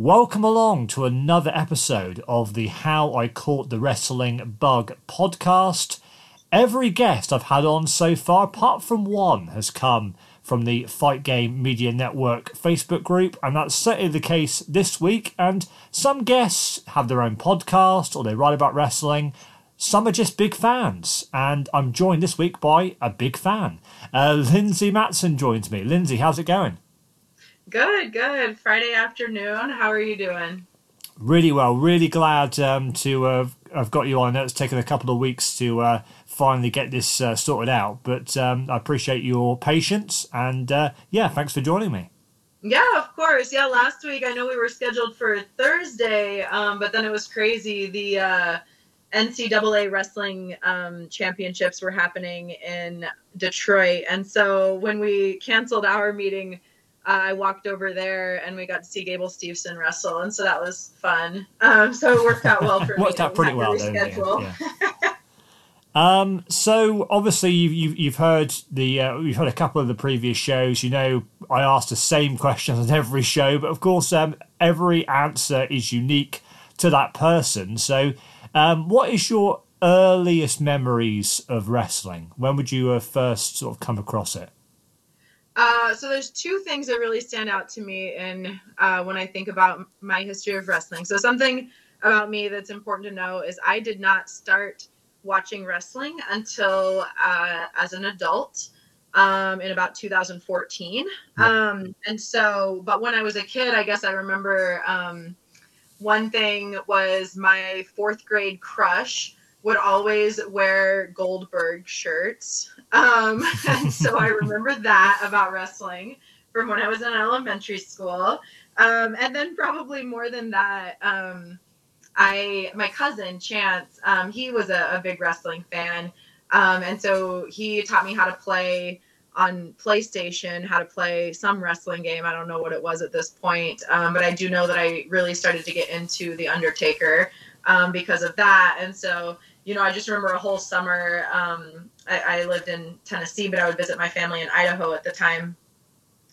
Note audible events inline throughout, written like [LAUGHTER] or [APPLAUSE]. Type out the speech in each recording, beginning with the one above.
Welcome along to another episode of the How I Caught the Wrestling Bug podcast. Every guest I've had on so far, apart from one, has come from the Fight Game Media Network Facebook group, and that's certainly the case this week. And some guests have their own podcast or they write about wrestling. Some are just big fans, and I'm joined this week by a big fan. Uh, Lindsey Matson joins me. Lindsey, how's it going? Good, good. Friday afternoon. How are you doing? Really well. Really glad um, to uh, have got you on. It's taken a couple of weeks to uh, finally get this uh, sorted out, but um, I appreciate your patience and uh, yeah, thanks for joining me. Yeah, of course. Yeah, last week I know we were scheduled for Thursday, um, but then it was crazy. The uh, NCAA wrestling um, championships were happening in Detroit, and so when we canceled our meeting I walked over there and we got to see Gable Steveson wrestle, and so that was fun. Um, so it worked out well for [LAUGHS] me. worked out pretty well, yeah. um, so obviously you've, you've, you've heard the uh, you've heard a couple of the previous shows. You know, I asked the same questions on every show, but of course, um, every answer is unique to that person. So, um, what is your earliest memories of wrestling? When would you have first sort of come across it? Uh, so there's two things that really stand out to me in uh, when I think about my history of wrestling. So something about me that's important to know is I did not start watching wrestling until uh, as an adult um, in about 2014. Um, and so, but when I was a kid, I guess I remember um, one thing was my fourth grade crush would always wear Goldberg shirts. Um, [LAUGHS] and so I [LAUGHS] remember that about wrestling from when I was in elementary school. Um, and then probably more than that, um, I my cousin Chance, um, he was a, a, big wrestling fan, um, and so he taught me how to play on PlayStation, how to play some wrestling game. I don't know what it was at this point, um, but I do know that I really started to get into the Undertaker because of that, and so you know, I just remember a whole summer. Um, I, I, lived in Tennessee, but I would visit my family in Idaho at the time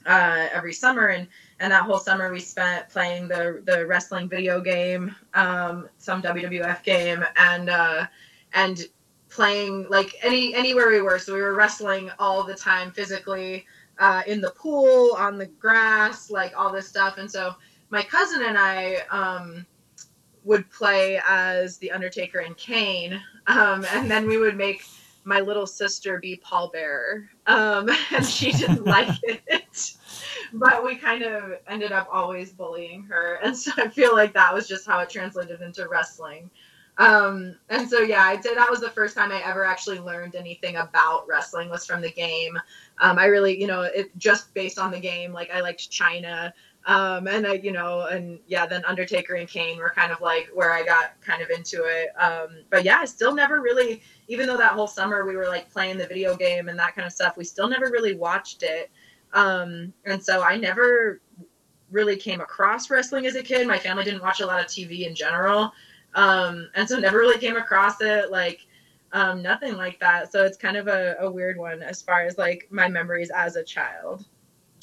uh, every summer, and and that whole summer we spent playing the the wrestling video game, um, some WWF game, and uh, and playing like any anywhere we were. So we were wrestling all the time physically uh, in the pool, on the grass, like all this stuff. And so my cousin and I. Um, would play as the Undertaker and Kane, um, and then we would make my little sister be pallbearer, um, [LAUGHS] and she didn't [LAUGHS] like it. But we kind of ended up always bullying her, and so I feel like that was just how it translated into wrestling. Um, and so yeah, I'd say that was the first time I ever actually learned anything about wrestling was from the game. Um, I really, you know, it just based on the game. Like I liked Chyna. Um, and I, you know, and yeah, then Undertaker and Kane were kind of like where I got kind of into it. Um, but yeah, I still never really, even though that whole summer we were like playing the video game and that kind of stuff, we still never really watched it. Um, and so I never really came across wrestling as a kid. My family didn't watch a lot of TV in general. Um, and so [LAUGHS] never really came across it. Like, um, nothing like that. So it's kind of a, a weird one as far as like my memories as a child.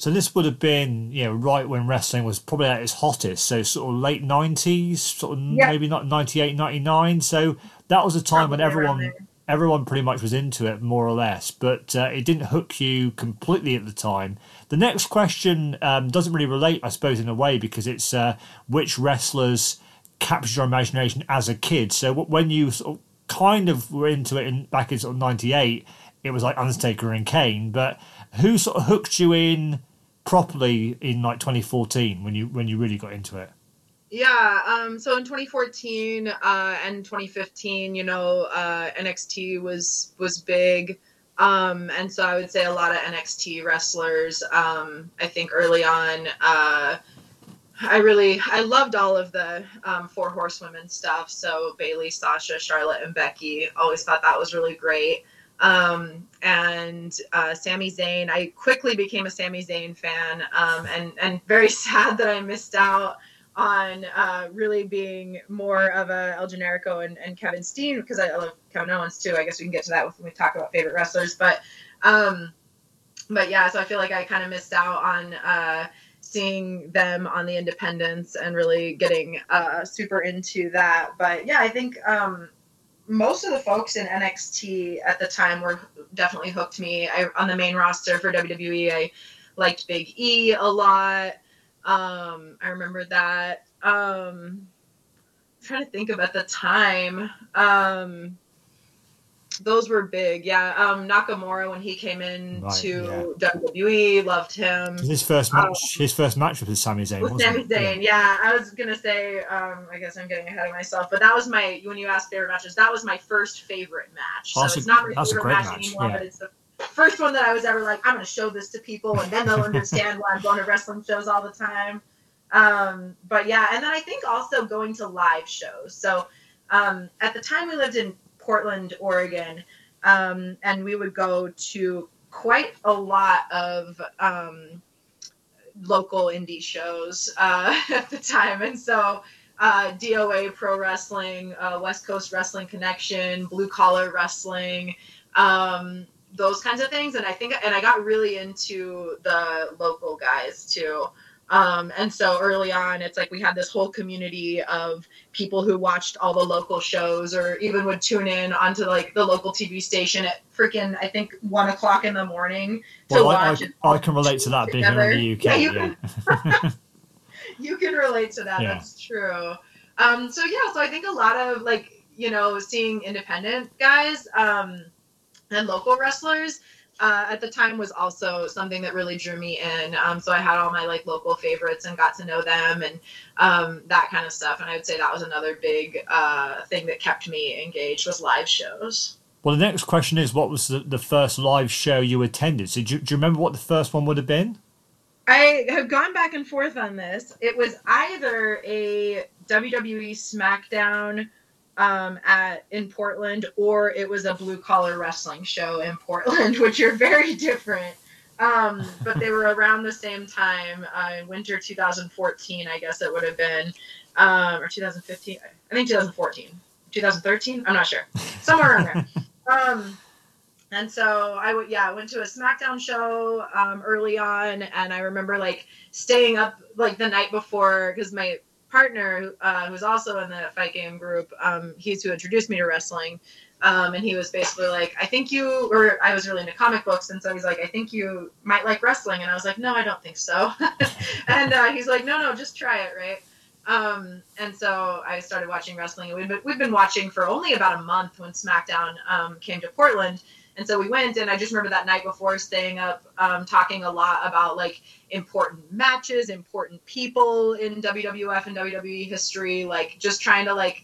So this would have been, you know, right when wrestling was probably at its hottest. So sort of late nineties, sort of yeah. maybe not 98, 99. So that was a time probably when everyone everyone pretty much was into it more or less, but uh, it didn't hook you completely at the time. The next question um, doesn't really relate, I suppose, in a way because it's uh, which wrestlers captured your imagination as a kid. So when you sort of kind of were into it in back in sort of '98, it was like Undertaker and Kane. But who sort of hooked you in properly in like 2014 when you when you really got into it? Yeah, um, so in 2014 uh, and 2015, you know, uh, NXT was was big, um, and so I would say a lot of NXT wrestlers. Um, I think early on, uh, I really I loved all of the um, four horsewomen stuff. So Bayley, Sasha, Charlotte, and Becky. Always thought that was really great um, and uh, Sami Zayn. I quickly became a Sami Zayn fan, um, and and very [LAUGHS] sad that I missed out on uh, really being more of a El Generico and, and Kevin Steen because I love Kevin Owens too. I guess we can get to that when we talk about favorite wrestlers, but um, but yeah, so I feel like I kind of missed out on. Uh, seeing them on the independents and really getting uh, super into that. But yeah, I think um, most of the folks in NXT at the time were definitely hooked me. I, on the main roster for WWE, I liked Big E a lot. Um, I remember that. Um, I'm trying to think of at the time. Um, those were big. Yeah. Um, Nakamura when he came in right, to yeah. WWE, loved him. His first match. Um, his first match was with Sami Zayn. With Sami Zayn. Yeah. yeah. I was gonna say. Um, I guess I'm getting ahead of myself, but that was my when you asked favorite matches. That was my first favorite match. So it's not my favorite match, match, anymore, yeah. but it's the first one that I was ever like, I'm gonna show this to people, and then they'll [LAUGHS] understand why I'm going to wrestling shows all the time. Um, but yeah, and then I think also going to live shows. So um, at the time we lived in Portland, Oregon, um, and we would go to quite a lot of um, local indie shows uh, [LAUGHS] at the time, and so. Uh, DOA Pro Wrestling, uh, West Coast Wrestling Connection, Blue Collar Wrestling, um, those kinds of things. And I think, and I got really into the local guys too. Um, and so early on, it's like we had this whole community of people who watched all the local shows or even would tune in onto like the local TV station at freaking, I think, one o'clock in the morning to well, watch I, I, I, can relate to that being here in the UK. Yeah, you, yeah. Can, [LAUGHS] you can relate to that. Yeah. That's true. Um, so, yeah, so I think a lot of like, you know, seeing independent guys um, and local wrestlers uh, at the time was also something that really drew me in. Um, so I had all my like local favorites and got to know them and um, that kind of stuff. And I would say that was another big uh, thing that kept me engaged was live shows. Well, the next question is, what was the, the first live show you attended? So do you, do you remember what the first one would have been? I have gone back and forth on this. It was either a WWE SmackDown um, at in Portland, or it was a blue collar wrestling show in Portland, [LAUGHS] which are very different. Um, but they were around the same time, uh, winter 2014, I guess it would have been, um, or 2015. I think 2014, 2013. I'm not sure, somewhere around there. [LAUGHS] Um, and so I would, yeah, I went to a SmackDown show um, early on, and I remember like staying up like the night before because my partner, uh, who's also in the fight game group, um, he's who introduced me to wrestling. Um, and he was basically like, I think you, or I was really into comic books, and so he's like, I think you might like wrestling, and I was like, no, I don't think so. [LAUGHS] and uh, he's like, no, no, just try it, right? Um, and so I started watching wrestling, we've been, we've been watching for only about a month when SmackDown um, came to Portland. And so we went, and I just remember that night before staying up, um, talking a lot about like important matches, important people in WWF and WWE history, like just trying to like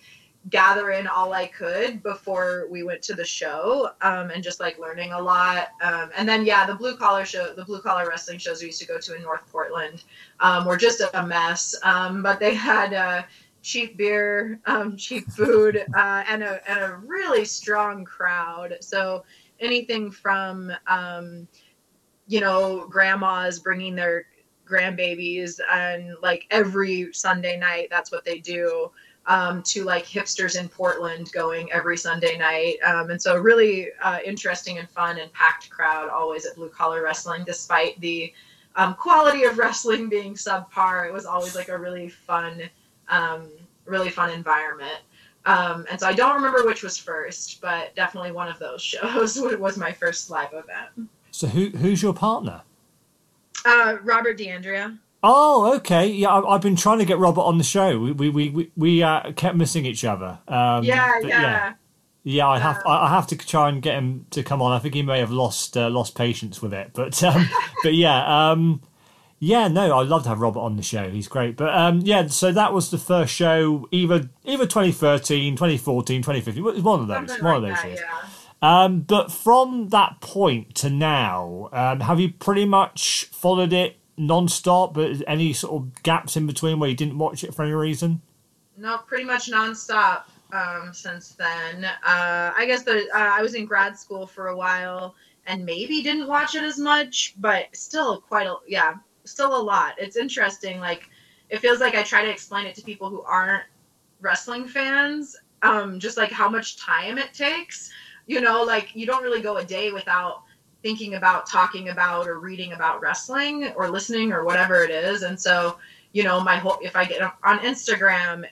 gather in all I could before we went to the show, um, and just like learning a lot. Um, and then yeah, the blue collar show, the blue collar wrestling shows we used to go to in North Portland, um, were just a mess. Um, but they had. Uh, cheap beer, um, cheap food, uh, and a and a really strong crowd. So anything from um, you know grandmas bringing their grandbabies and like every sunday night that's what they do um, to like hipsters in portland going every sunday night. Um, and so really uh, interesting and fun and packed crowd always at blue collar wrestling despite the um, quality of wrestling being subpar. It was always like a really fun um, really fun environment um, and so I don't remember which was first, but definitely one of those [LAUGHS] shows was my first live event. So who who's your partner? Uh, Robert D'Andrea. Oh, okay. Yeah, I, have been trying to get Robert on the show. We we we, we uh, kept missing each other. Um, yeah, yeah, yeah. Yeah, I have uh, I have to try and get him to come on. I think he may have lost uh, lost patience with it, but um, [LAUGHS] but yeah, um, yeah, no, I'd love to have Robert on the show. He's great. But um, yeah, so that was the first show, either either 2013, 2014, 2015. It was one of those. Something one like of those that, years. Yeah. Um, but from that point to now, um, have you pretty much followed it non-stop? But any sort of gaps in between where you didn't watch it for any reason? No, pretty much non-stop um, since then. Uh, I guess the, uh, I was in grad school for a while and maybe didn't watch it as much, but still quite a yeah still a lot. It's interesting. Like it feels like I try to explain it to people who aren't wrestling fans, um, just like how much time it takes. You know, like you don't really go a day without thinking about talking about or reading about wrestling or listening or whatever it is and so you know my whole if i get on instagram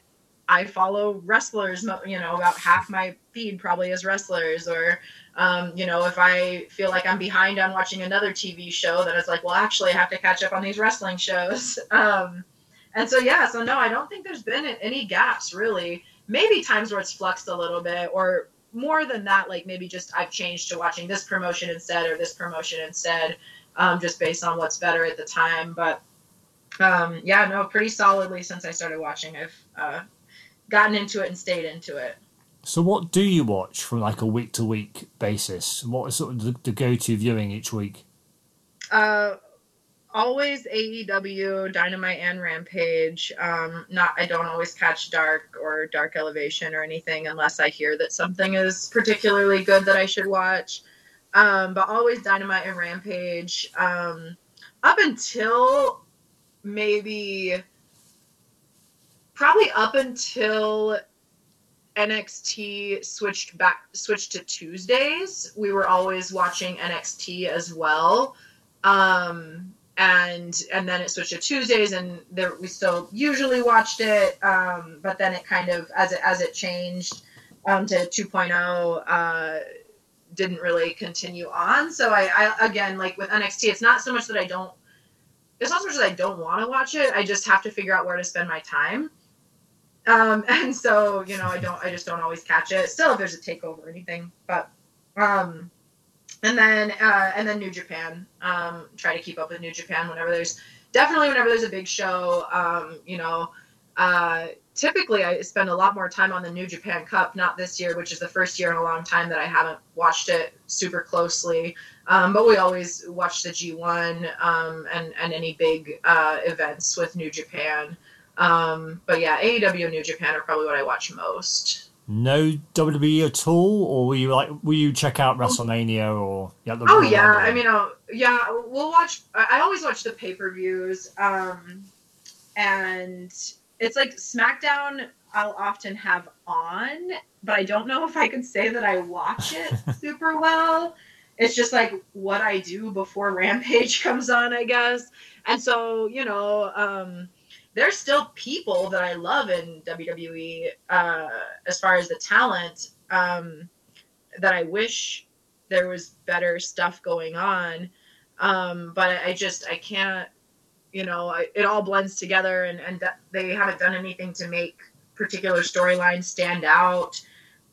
i follow wrestlers you know about half my feed probably is wrestlers or um, you know if i feel like i'm behind on watching another tv show then it's like well actually i have to catch up on these wrestling shows [LAUGHS] um, and so yeah so no i don't think there's been any gaps really maybe times where it's fluxed a little bit or more than that, like maybe just I've changed to watching this promotion instead or this promotion instead, um, just based on what's better at the time. But um, yeah, no, pretty solidly since I started watching, I've uh, gotten into it and stayed into it. So, what do you watch from like a week to week basis? What is sort of the, the go to viewing each week? Uh, always AEW, Dynamite, and Rampage. Um, not I don't always catch Dark or Dark Elevation or anything unless I hear that something is particularly good that I should watch. Um, but always Dynamite and Rampage. Um, up until maybe probably up until NXT switched back switched to Tuesdays, we were always watching NXT as well. Um, and and then it switched to Tuesdays, and there we still usually watched it, um, but then it kind of as it as it changed um, to 2.0, uh, didn't really continue on. So I, I again like with NXT, it's not so much that I don't, it's not so much that I don't want to watch it. I just have to figure out where to spend my time. Um, [LAUGHS] and so you know I don't I just don't always catch it. Still, if there's a takeover or anything, but um, and then uh, and then New Japan. Um, try to keep up with New Japan whenever there's definitely whenever there's a big show. Um, you know, uh, typically I spend a lot more time on the New Japan Cup. Not this year, which is the first year in a long time that I haven't watched it super closely. Um, but we always watch the G1 um, and and any big uh, events with New Japan. Um, but yeah, AEW and New Japan are probably what I watch most no WWE at all, or will you like will you check out WrestleMania or yeah? The oh yeah, I mean, uh, yeah, we'll watch. I always watch the pay per views, um, and it's like SmackDown. I'll often have on, but I don't know if I can say that I watch it [LAUGHS] super well. It's just like what I do before [LAUGHS] Rampage comes on, I guess. And so, you know, um, there's still people that I love in WWE uh, as far as the talent um, that I wish there was better stuff going on. Um, but I just I can't, you know, I, it all blends together, and and they haven't done anything to make particular storylines stand out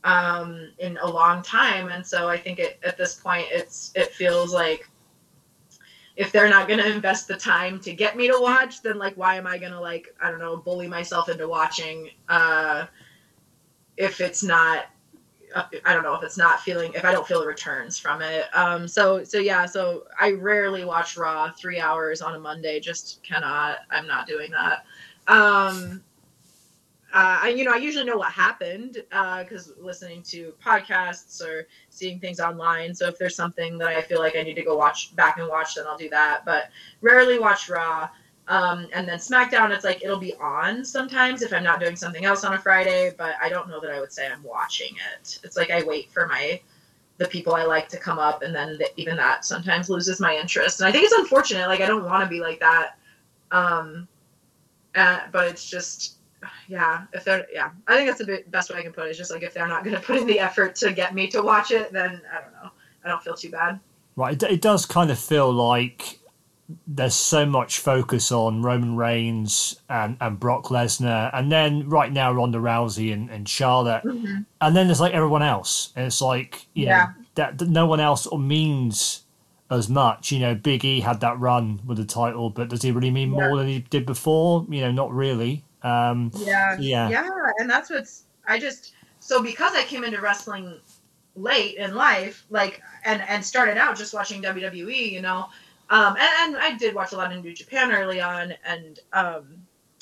um, in a long time, and so I think it, at this point it's it feels like if they're not going to invest the time to get me to watch, then like why am I going to like I don't know bully myself into watching uh, if it's not I don't know if it's not feeling if I don't feel the returns from it. Um, so so yeah, so I rarely watch Raw three hours on a Monday. Just cannot. I'm not doing that. Um, uh, I, you know, I usually know what happened because uh, listening to podcasts or seeing things online. So if there's something that I feel like I need to go watch back and watch, then I'll do that. But rarely watch Raw. Um, and then SmackDown, it's like it'll be on sometimes if I'm not doing something else on a Friday. But I don't know that I would say I'm watching it. It's like I wait for my the people I like to come up, and then the, even that sometimes loses my interest. And I think it's unfortunate. Like I don't want to be like that. Um, uh, but it's just yeah, if they're yeah, I think that's the best way I can put it. Is just like if they're not going [LAUGHS] to put in the effort to get me to watch it, then I don't know. I don't feel too bad. Right, it, it does kind of feel like there's so much focus on Roman Reigns and, and Brock Lesnar, and then right now Ronda Rousey and, and Charlotte, mm-hmm. and then there's like everyone else, and it's like you yeah. know that, that no one else means as much. You know, Big E had that run with the title, but does he really mean yeah. more than he did before? You know, not really. Um, yeah, yeah, yeah, and that's what's I just so because I came into wrestling late in life, like and and started out just watching WWE, you know, um, and, and I did watch a lot of New Japan early on, and um,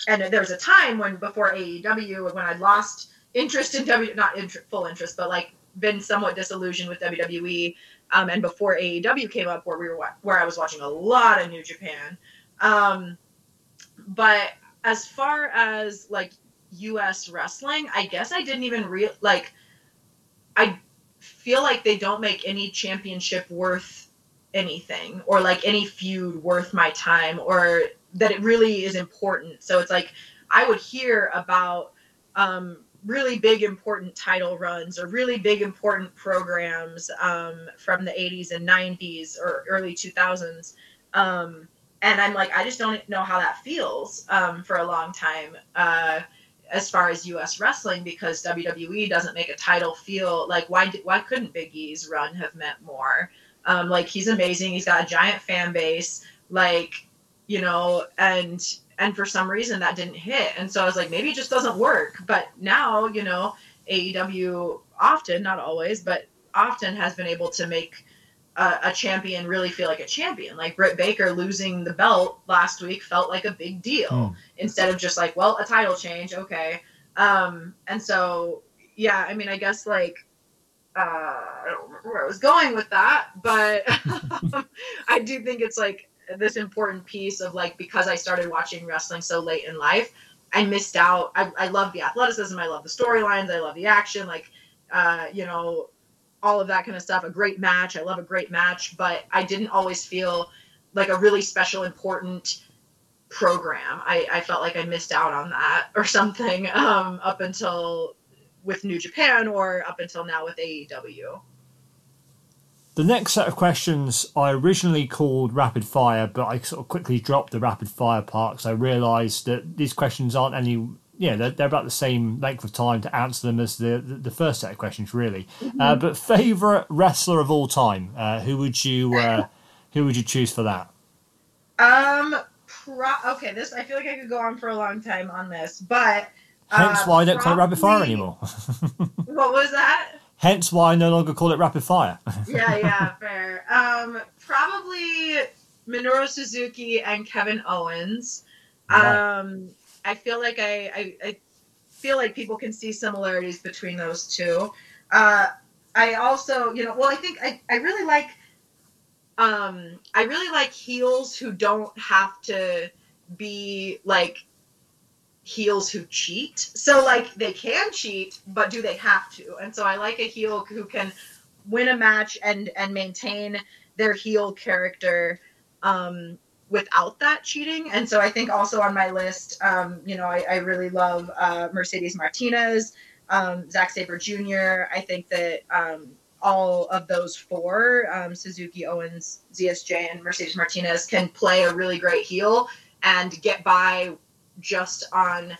and there was a time when before AEW when I lost interest in W, not full interest, but like been somewhat disillusioned with WWE. Um, and before AEW came up, where we were where I was watching a lot of New Japan, um, but as far as like US wrestling, I guess I didn't even real like I feel like they don't make any championship worth anything or like any feud worth my time or that it really is important. So it's like I would hear about um, really big important title runs or really big important programs um, from the 80s and 90s or early 2000s. Um, and I'm like, I just don't know how that feels um, for a long time uh, as far as U.S. wrestling because WWE doesn't make a title feel like why why couldn't Big E's run have meant more? Um, like he's amazing. He's got a giant fan base. Like you know, and and for some reason that didn't hit. And so I was like, maybe it just doesn't work. But now, you know, AEW often, not always, but often has been able to make a, a, champion really feel like a champion. Like Britt Baker losing the belt last week felt like a big deal mm. instead of just like, well, a title change, okay. Um, and so, yeah, I mean, I guess like uh, I don't remember where I was going with that, but [LAUGHS] I do think it's like this important piece of like because I started watching wrestling so late in life, I missed out. I, I love the athleticism. I love the storylines. I love the action. Like, uh, you know, all of that kind of stuff. A great match. I love a great match, but I didn't always feel like a really special, important program. I, I felt like I missed out on that [LAUGHS] or something um, up until with New Japan or up until now with AEW. The next set of questions I originally called rapid fire, but I sort of quickly dropped the rapid fire part because I realised that these questions aren't any. Yeah, they're, they're, about the same length of time to answer them as the the, the first set of questions, really. Mm-hmm. Uh, but favorite wrestler of all time, uh, who would you uh, who would you choose for that? Um. Pro- okay, this I feel like I could go on for a long time on this, but hence uh, why I don't call it rapid fire anymore. [LAUGHS] what was that? Hence why I no longer call it rapid fire. [LAUGHS] yeah, yeah, fair. Um, probably Minoru Suzuki and Kevin Owens. Right. Um, I feel like I, I, I, feel like people can see similarities between those two. Uh, I also, you know, well, I think I, I really like, um, I really like heels who don't have to be like heels who cheat. So like they can cheat, but do they have to? And so I like a heel who can win a match and and maintain their heel character um, without that cheating. And so I think also on my list, um, you know, I, I really love uh, Mercedes Martinez, um, Zack Sabre Jr. I think that um, all of those four, um, Suzuki, Owens, ZSJ, and Mercedes Martinez, can play a really great heel and get by just on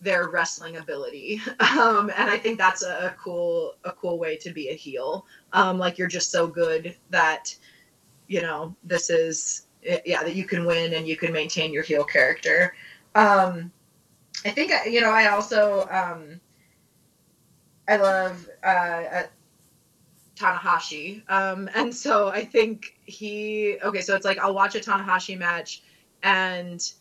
their wrestling ability [LAUGHS] um, and i think that's a, a, cool a cool way to be a heel um, like you're just so good that you know this is yeah that you can win and you can maintain your heel character um, i think you know i also um, i love uh, tanahashi um, [LAUGHS] and so i think he okay so it's like i'll watch a tanahashi match and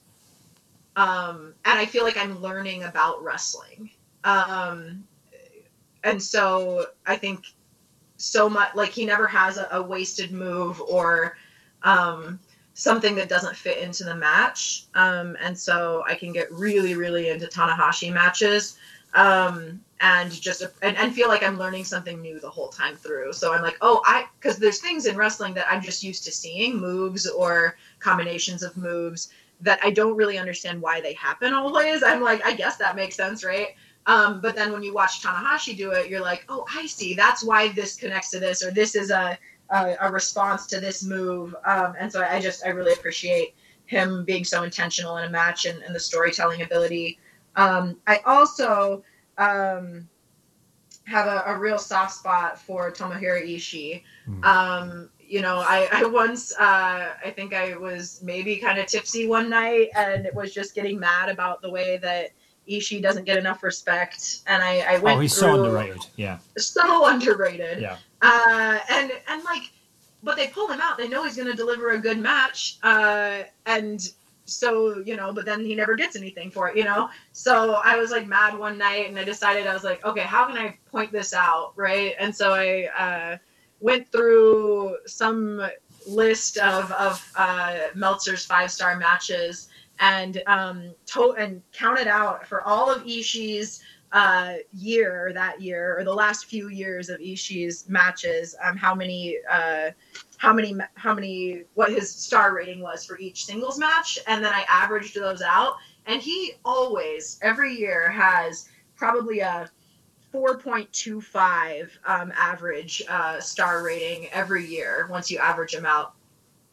um, and I feel like I'm learning about wrestling. Um, and so I think so much like he never has a, a wasted move or um, something that doesn't fit into the match. Um, and so I can get really, really into Tanahashi matches um, and just and, and feel like I'm learning something new the whole time through. So I'm like, oh, I because there's things in wrestling that I'm just used to seeing moves or combinations of moves that I don't really understand why they happen always. I'm like, I guess that makes sense, right? Um, but then when you watch Tanahashi do it, you're like, oh, I see. That's why this connects to this, or this is a a, a response to this move. Um, and so I just I really appreciate him being so intentional in a match and, and the storytelling ability. Um, I also um, have a, a, real soft spot for Tomohiro Ishii. Mm you know, I, I once, uh, I think I was maybe kind of tipsy one night and it was just getting mad about the way that Ishii doesn't get enough respect. And I, I went Oh, he's so underrated. Yeah. So underrated. Yeah. Uh, and, and like, but they pull him out. They know he's going to deliver a good match. Uh, and so, you know, but then he never gets anything for it, you know? So I was like mad one night and I decided I was like, okay, how can I point this out? Right. And so I, uh, went through some list of, of uh, Meltzer's five star matches and um, to- and counted out for all of Ishii's uh, year that year or the last few years of Ishii's matches, um, how many uh, how many how many what his star rating was for each singles match, and then I averaged those out, and he always every year has probably a 4.25 um, average uh, star rating every year once you average them out.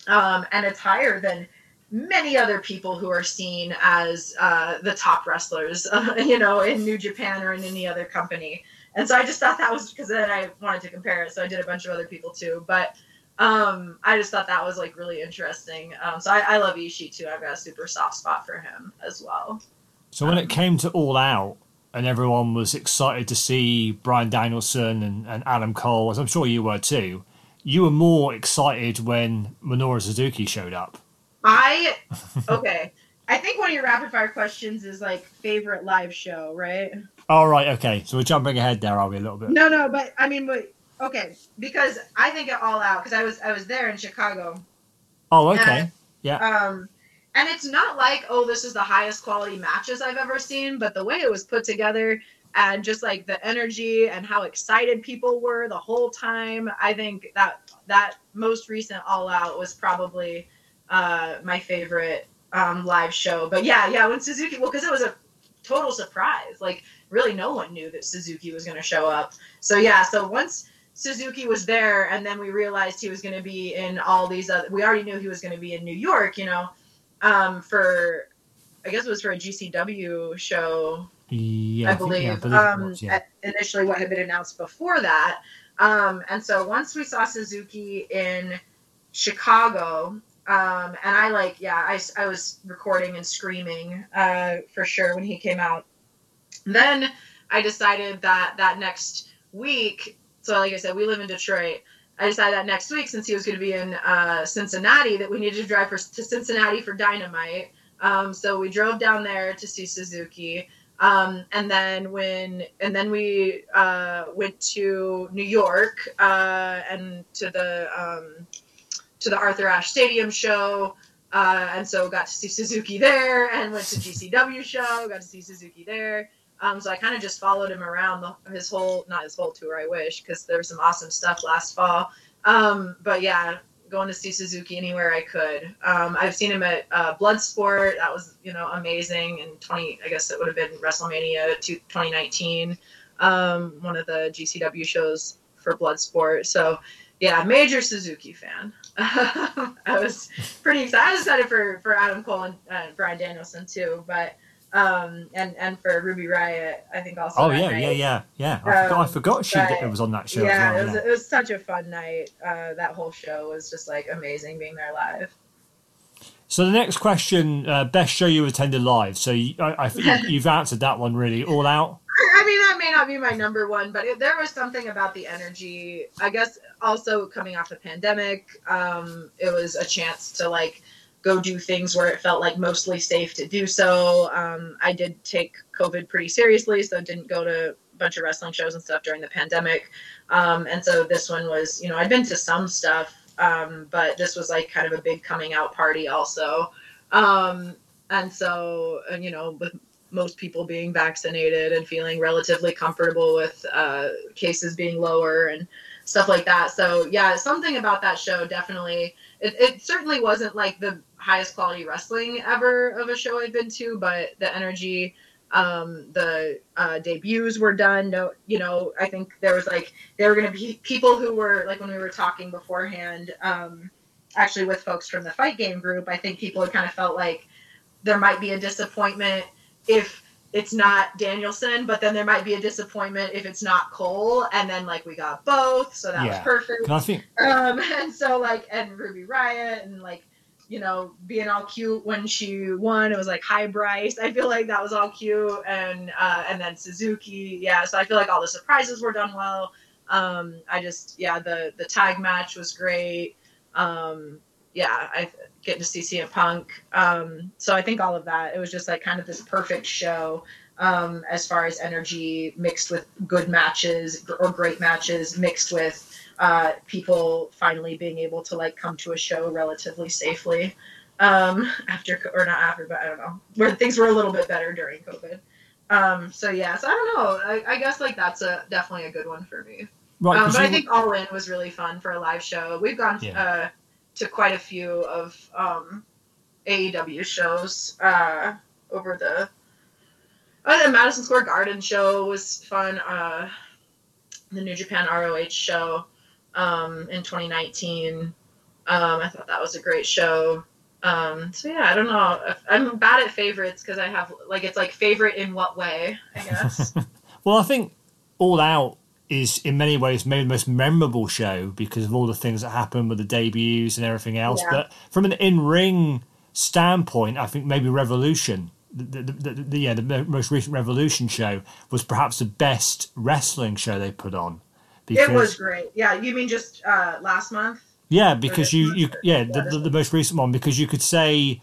Um, and it's higher than many other people who are seen as uh, the top wrestlers, uh, [LAUGHS] you know, in New Japan or in any other company. And so I just thought that was because then I wanted to compare it. So I did a bunch of other people too. But um, I just thought that was like really interesting. Um, so I, I love Ishii too. I've got a super soft spot for him as well. So when it came to All Out, and everyone was excited to see Bryan Danielson and, and Adam Cole, as I'm sure you were too. You were more excited when Minoru Suzuki showed up. I [LAUGHS] okay. I think one of your rapid fire questions is like favorite live show, right? All right, okay. So we're jumping ahead there, are we a little bit? No, no, but I mean, but okay, because I think it all out because I was I was there in Chicago. Oh, okay. And, yeah. Um, and it's not like oh this is the highest quality matches i've ever seen but the way it was put together and just like the energy and how excited people were the whole time i think that that most recent all out was probably uh, my favorite um, live show but yeah yeah when suzuki well because it was a total surprise like really no one knew that suzuki was going to show up so yeah so once Suzuki was there, and then we realized he was going to be in all these other. We already knew he was going to be in New York, you know, um, for I guess it was for a GCW show. Yeah, I believe. I, believe um, was, yeah. initially, what had been announced before that. Um, and so once we saw Suzuki in Chicago, um, and I like, yeah, I, I was recording and screaming uh, for sure when he came out. Then I decided that that next week, so like I said, we live in Detroit. I decided that next week, since he was going to be in uh, Cincinnati, that we needed to drive for, to Cincinnati for Dynamite. Um, so we drove down there to see Suzuki. Um, and then when and then we uh, went to New York uh, and to the um, to the Arthur Ashe Stadium show, uh, and so got to see Suzuki there, and went to GCW show, got to see Suzuki there. Um, so I kind of just followed him around the, his whole, not his whole tour, I wish, because there was some awesome stuff last fall. Um, but yeah, going to see Suzuki anywhere I could. Um, I've seen him at uh, Bloodsport. That was, you know, amazing. And 20, I guess it would have been WrestleMania 2019, um, one of the GCW shows for Bloodsport. So yeah, major Suzuki fan. [LAUGHS] I was pretty excited. I was excited for, for Adam Cole and uh, Bryan Danielson too, but um, and and for Ruby Riott, I think also. Oh yeah, night. yeah, yeah, yeah. I, um, forgot, I forgot she but, was on that show. Yeah, well, it, was, yeah. it was such a fun night. Uh, that whole show was just like amazing being there live. So the next question, uh, best show you attended live. So you, I, I [LAUGHS] you've answered that one really all out. I mean, that may not be my number one, but it, there was something about the energy. I guess also coming off the pandemic, um, it was a chance to like go do things where it felt like mostly safe to do so. Um, I did take COVID pretty seriously, so didn't go to a bunch of wrestling shows and stuff during the pandemic. Um, and so this one was, you know, I'd been to some stuff, um, but this was like kind of a big coming out party also. Um, and so, and, you know, with most people being vaccinated and feeling relatively comfortable with uh, cases being lower and stuff like that. So yeah, something about that show definitely. It, it certainly wasn't like the highest quality wrestling ever of a show I've been to, but the energy, um, the uh, debuts were done. No, you know, I think there was like there were going to be people who were like when we were talking beforehand, um, actually with folks from the fight game group. I think people had kind of felt like there might be a disappointment if it's not Danielson, but then there might be a disappointment if it's not Cole, and then like we got both, so that yeah. was perfect. Um, [LAUGHS] and so like and Ruby Riott and like you know being all cute when she won, it was like hi Bryce. I feel like that was all cute, and uh, and then Suzuki, yeah. So I feel like all the surprises were done well. Um, I just yeah the the tag match was great. Um, yeah, I getting to see CM Punk. Um, so I think all of that, it was just like kind of this perfect show um, as far as energy mixed with good matches or great matches mixed with uh, people finally being able to like come to a show relatively safely. um, after or not after, but I don't know where things were a little bit better during COVID. Um, so yeah, so I don't know. I, I guess like that's a definitely a good one for me. Right, um, but I think All In was really fun for a live show. We've gone yeah. uh, to quite a few of um, AEW shows uh, over the. Oh, the Madison Square Garden show was fun. Uh, the New Japan ROH show um, in 2019. Um, I thought that was a great show. Um, so yeah, I don't know. I'm bad at favorites because I have like it's like favorite in what way, I guess. [LAUGHS] well, I think All Out is in many ways maybe the most memorable show because of all the things that happened with the debuts and everything else. Yeah. But from an in-ring standpoint, I think maybe Revolution, the, the, the, the, yeah, the most recent Revolution show was perhaps the best wrestling show they put on. Because, it was great. Yeah, you mean just uh, last month? Yeah, because you, you yeah, the, the, the, most recent one because you could say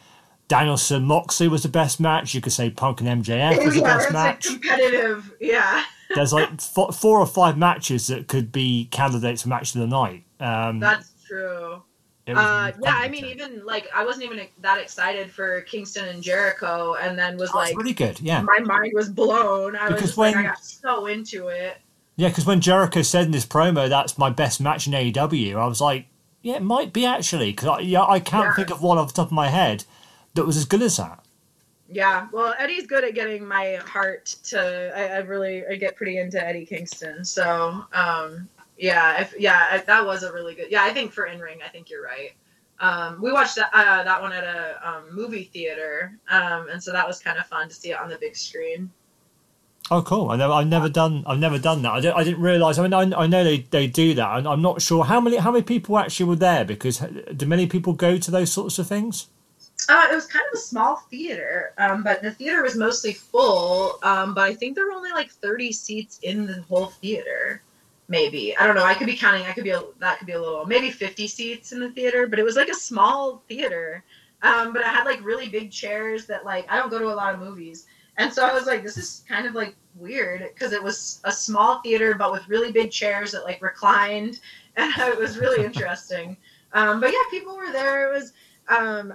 Danielson Moxley was the best match. You could say Punk and MJF [LAUGHS] was yeah, the best match. competitive, yeah. There's like four, four, or five matches that could be candidates for match of the night. Um, That's true. Uh, yeah, I mean, even like I wasn't even that excited for Kingston and Jericho, and then was like, really good. Yeah, my mind was blown. I because was when, like, I got so into it. Yeah, because when Jericho said in this promo, "That's my best match in AEW," I was like, yeah, it might be actually because I, yeah, I can't yeah. think of one off the top of my head that was as good as that. Yeah, well, Eddie's good at getting my heart to. I, I really I get pretty into Eddie Kingston, so um, yeah, if, yeah, that was a really good. Yeah, I think for in ring, I think you're right. Um, we watched that uh, that one at a um, movie theater, um, and so that was kind of fun to see it on the big screen. Oh, cool! I never, I've never done, I've never done that. I didn't, I didn't realize. I mean, I, I know they, they do that. I'm, I'm not sure how many, how many people actually were there because do many people go to those sorts of things? Uh, it was kind of a small theater, um, but the theater was mostly full. Um, but I think there were only like 30 seats in the whole theater. Maybe I don't know. I could be counting. I could be a, that could be a little maybe 50 seats in the theater, but it was like a small theater. Um, but I had like really big chairs that like I don't go to a lot of movies, and so I was like, this is kind of like weird because it was a small theater but with really big chairs that like reclined, [LAUGHS] and it was really interesting. Um, but yeah, people were there. It was um,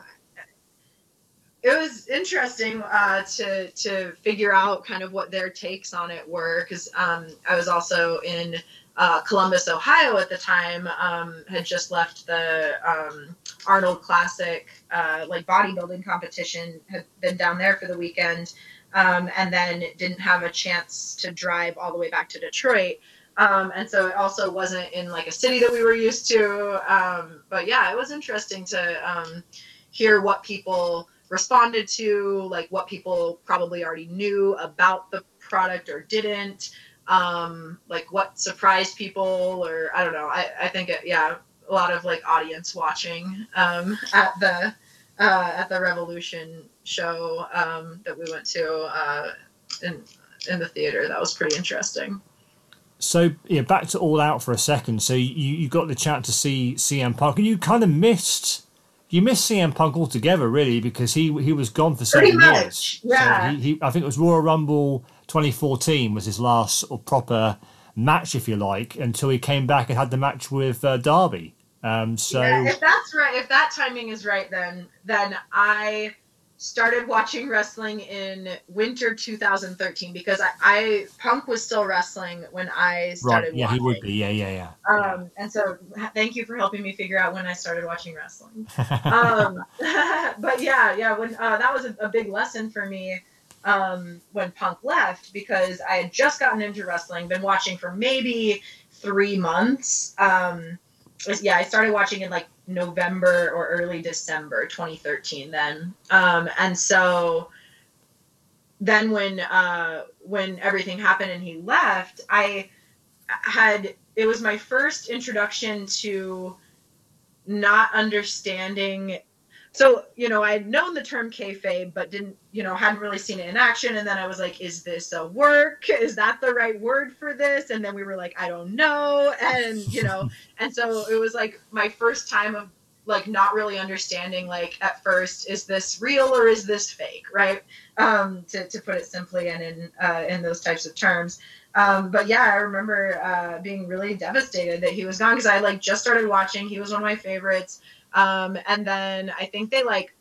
it was interesting uh, to to figure out kind of what their takes on it were because um, I was also in uh, Columbus, Ohio at the time. Um, had just left the um, Arnold Classic uh, like bodybuilding competition. Had been down there for the weekend um, and then didn't have a chance to drive all the way back to Detroit. Um, and so it also wasn't in like a city that we were used to. Um, but yeah, it was interesting to hear what people responded to, like what people probably already knew about the product or didn't, um, like what surprised people, or I don't know. I, I think it, yeah, a lot of like audience watching um, at the uh, at the Revolution show um, that we went to uh, in in the theater. That was pretty interesting. So yeah, back to All Out for a second. So you you got the chance to see CM Punk, and you kind of missed you missed CM Punk altogether, really, because he he was gone for seven years. Yeah, so he, he, I think it was Royal Rumble 2014 was his last sort of proper match, if you like, until he came back and had the match with uh, Darby. Um, so yeah, if that's right, if that timing is right, then then I started watching wrestling in winter 2013 because I, I Punk was still wrestling when I started. Right. Yeah, watching. he would be. Yeah, yeah, yeah. Um, and so thank you for helping me figure out when I started watching wrestling. [LAUGHS] um, [LAUGHS] but yeah, yeah, when uh, that was a, a, big lesson for me um, when Punk left because I had just gotten into wrestling, been watching for maybe three months. Um, yeah, I started watching in like November or early December 2013 then. Um, and so then when uh, when everything happened and he left, I had it was my first introduction to not understanding so you know i had known the term kayfabe but didn't you know hadn't really seen it in action. And then i was like is this a work? Is that the right word for this? And then we were like i don't know. And you know [LAUGHS] and so it was like my first time of like not really understanding like at first is this real or is this fake right? Um to, to put it simply and in uh, in those types of terms. Um, but yeah, I remember uh, being really devastated that he was gone because I like just started watching. He was one of my favorites. Um, and then I think they like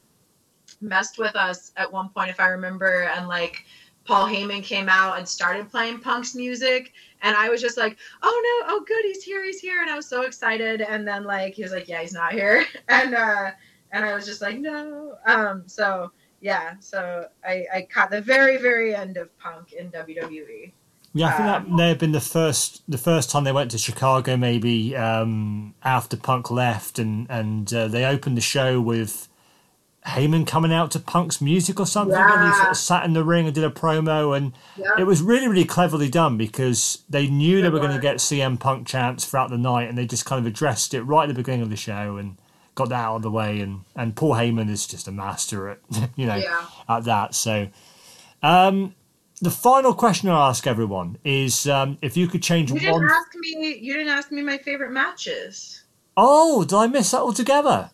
messed with us at one point, if I remember, and like Paul Heyman came out and started playing Punk's music, and I was just like, "Oh no! Oh good, he's here! He's here!" And I was so excited. And then like he was like, "Yeah, he's not here," [LAUGHS] and uh, and I was just like, "No." Um, so yeah, so I I caught the very very end of Punk in WWE. Yeah, I think that may have been the first the first time they went to Chicago, maybe um, after Punk left, and and uh, they opened the show with Heyman coming out to Punk's music or something, yeah. and he sort of sat in the ring and did a promo, and yeah. it was really really cleverly done because they knew they were going to get CM Punk chants throughout the night, and they just kind of addressed it right at the beginning of the show and got that out of the way, and and Paul Heyman is just a master at [LAUGHS] you know yeah. at that. So, um, the final question I ask everyone is um, if you could change you one. didn't ask me. You didn't ask me my favorite matches. Oh, did I miss that altogether?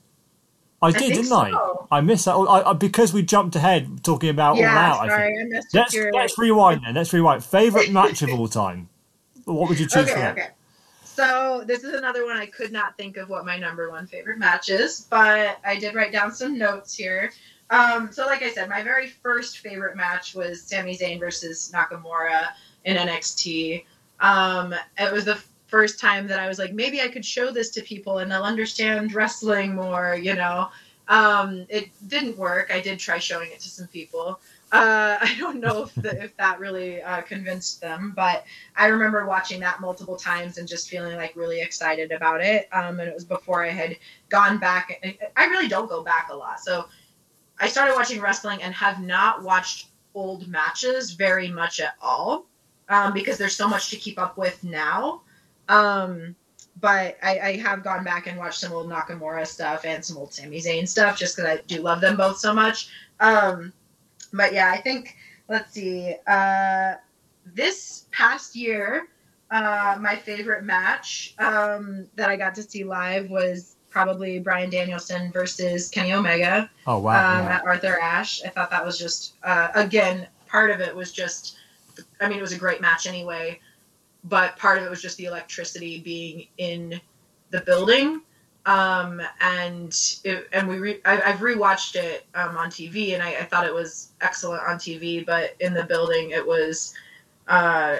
I, I did, didn't so. I? I missed that. I, I, because we jumped ahead talking about yeah, all out. Sorry, I think. let's your... let's rewind then. Let's rewind. Favorite [LAUGHS] match of all time. What would you choose okay, for that? Okay. So this is another one I could not think of what my number one favorite match is, but I did write down some notes here. Um, so like I said, my very first favorite match was Sami Zayn versus Nakamura in NXT. Um, it was the first time that I was like, maybe I could show this to people and they'll understand wrestling more, you know. Um, it didn't work. I did try showing it to some people. Uh, [LAUGHS] I don't know if, the, if that really uh, convinced them, but I remember watching that multiple times and just feeling like really excited about it. Um, and it was before I had gone back. I really don't go back a lot. So I started watching wrestling and have not watched old matches very much at all um, because there's so much to keep up with now. Um, but I, I, have gone back and watched some old Nakamura stuff and some old Sami Zayn stuff just because I do love them both so much. Um, but yeah, I think let's see. Uh, this past year, uh, my favorite match um, that I got to see live was probably Bryan Danielson versus Kenny Omega. Oh wow! Um, yeah. At Arthur Ashe, I thought that was just uh, again part of it was just. I mean, it was a great match anyway but part of it was just the electricity being in the building. Um, and it, and we re- I, have rewatched it um, on TV, and I, I, thought it was excellent on TV. But in the building, it was. Uh,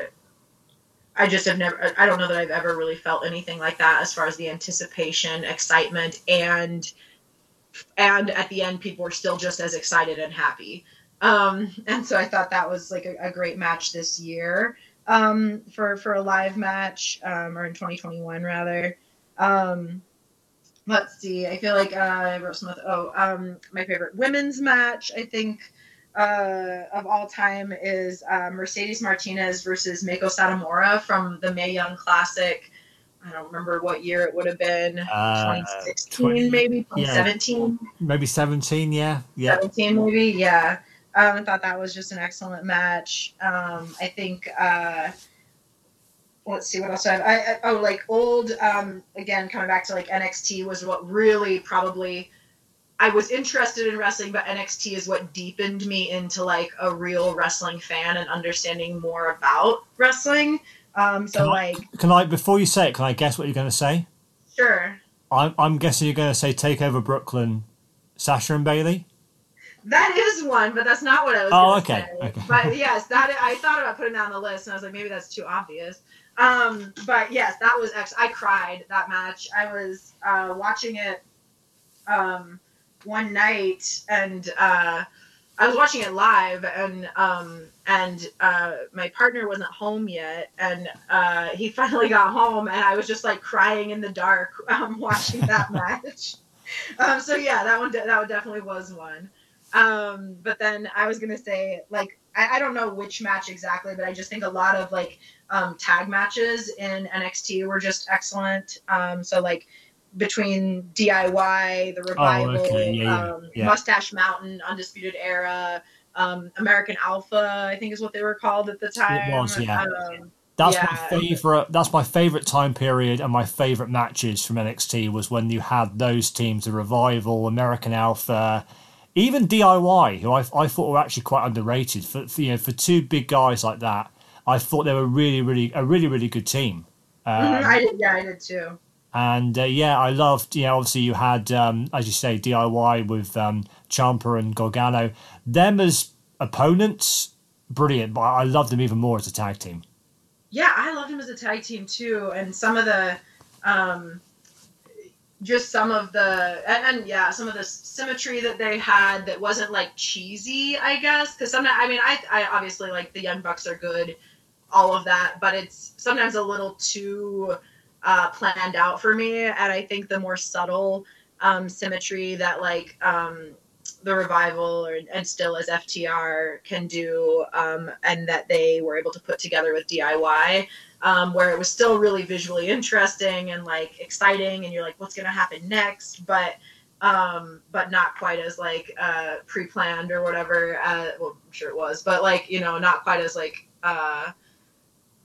I just have never. I don't know that I've ever really felt anything like that as far as the anticipation, excitement, and and at the end, people were still just as excited and happy. Um, and so I thought that was like a, a great match this year um, for for a live match, um, or in 2021 rather. Um, let's see. I feel like uh, I wrote some. Oh, um, my favorite women's match. I think uh, of all time is uh, Mercedes Martinez versus Meiko Satomura from the Mae Young Classic. I don't remember what year it would have been. Uh, 2016, 20, maybe 2017. Yeah. Maybe 17. Yeah. Yeah. 17, maybe. Yeah. Um, I thought that was just an excellent match. Um, I think. Uh, let's see what else I have. I, I oh, like old. Um, again, coming back to like NXT was what really probably. I was interested in wrestling, but NXT is what deepened me into like a real wrestling fan and understanding more about wrestling. Um, so can like, I, can I before you say it, can I guess what you're going to say? Sure. I'm I'm guessing you're going to say Takeover Brooklyn, Sasha and Bayley. That is one, but that's not what I was. Oh, okay. okay. But yes, that I thought about putting that on the list, and I was like, maybe that's too obvious. Um, but yes, that was ex- I cried that match. I was uh, watching it um, one night, and uh, I was watching it live, and um, and uh, my partner wasn't home yet, and uh, he finally got home, and I was just like crying in the dark [LAUGHS] um, watching that [LAUGHS] match. Um, so yeah, that one de- that one definitely was one. Um, but then I was gonna say like I, I, don't know which match exactly, but I just think a lot of like um, tag matches in NXT were just excellent. Um, so like between DIY, the revival, oh, okay. yeah, um, yeah. Mustache Mountain, Undisputed Era, um, American Alpha, I think is what they were called at the time. It was, yeah. Um, that's my favorite. That's my favorite time period, and my favorite matches from NXT was when you had those teams: the Revival, American Alpha, even DIY, who I, I thought were actually quite underrated for, for, you know for two big guys like that. I thought they were really really a really really good team. Um, mm-hmm. I did, yeah, I did too. And uh, yeah, I loved. Yeah, obviously you had, um, as you say, DIY with um, Ciampa and Gargano. Them as opponents, brilliant. But I loved them even more as a tag team. Yeah, I loved them as a tag team too, and some of the, um, just some of the, and, and yeah, some of the symmetry that they had that wasn't like cheesy, I guess. Because sometimes, I mean, I, I obviously like the Young Bucks are good, all of that, but it's sometimes a little too uh, planned out for me. And I think the more subtle um, symmetry that like um, the revival or, and still as FTR can do, um, and that they were able to put together with DIY, um, where it was still really visually interesting and like exciting, and you're like, what's gonna happen next? But um, but not quite as like uh, pre-planned or whatever. Uh, well, I'm sure it was, but like you know, not quite as like uh,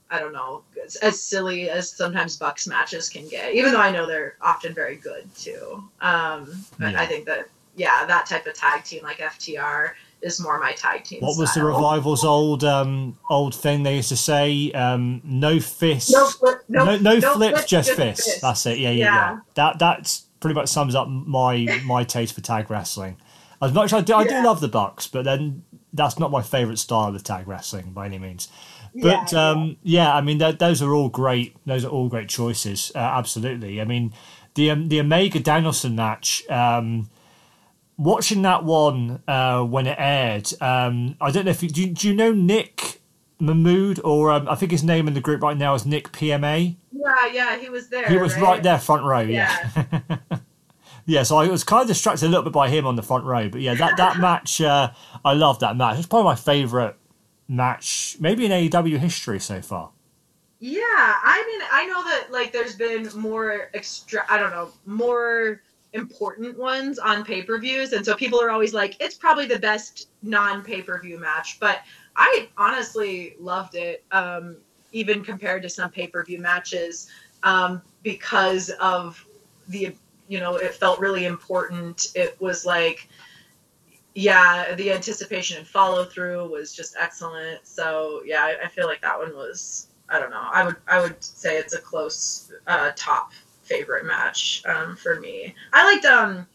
I don't know, as, as, silly as sometimes Bucks matches can get, even though I know they're often very good too. Um, but yeah. I think that, yeah, that type of tag team like FTR is more my tag team. What style. was the revival's old um, old thing they used to say? Um, no fists, no, flip, no, no, no, no flips, flip, just, just fists. Fist. That's it. Yeah, yeah, yeah, yeah. That that's pretty much sums up my my taste for tag wrestling. As much as I do, I do love the Bucks, but then that's not my favorite style of tag wrestling by any means. But yeah, um, yeah. I mean, th- those are all great. Those are all great choices. Uh, absolutely. I mean, the um, the Omega Danielson match. Um, watching that one uh, when it aired, um, I don't know if you, do, you, do you know Nick Mahmood or um, I think his name in the group right now is Nick PMA. Yeah, yeah, he was there. He was right, right there, front row. Yeah. yeah. [LAUGHS] yeah, so I was kind of distracted a little bit by him on the front row, but yeah, that that [LAUGHS] match, uh, I love that match. It's probably my favorite match, maybe in AEW history so far. Yeah, I mean, I know that like there's been more extra, I don't know, more important ones on pay per views, and so people are always like, it's probably the best non pay per view match. But I honestly loved it, um, even compared to some pay per view matches, um, because of the, you know, it felt really important. It was like yeah, the anticipation and follow through was just excellent. So yeah, I, I, feel like that one was I don't know. I would I would say it's a close uh, top favorite match um, for me. I liked um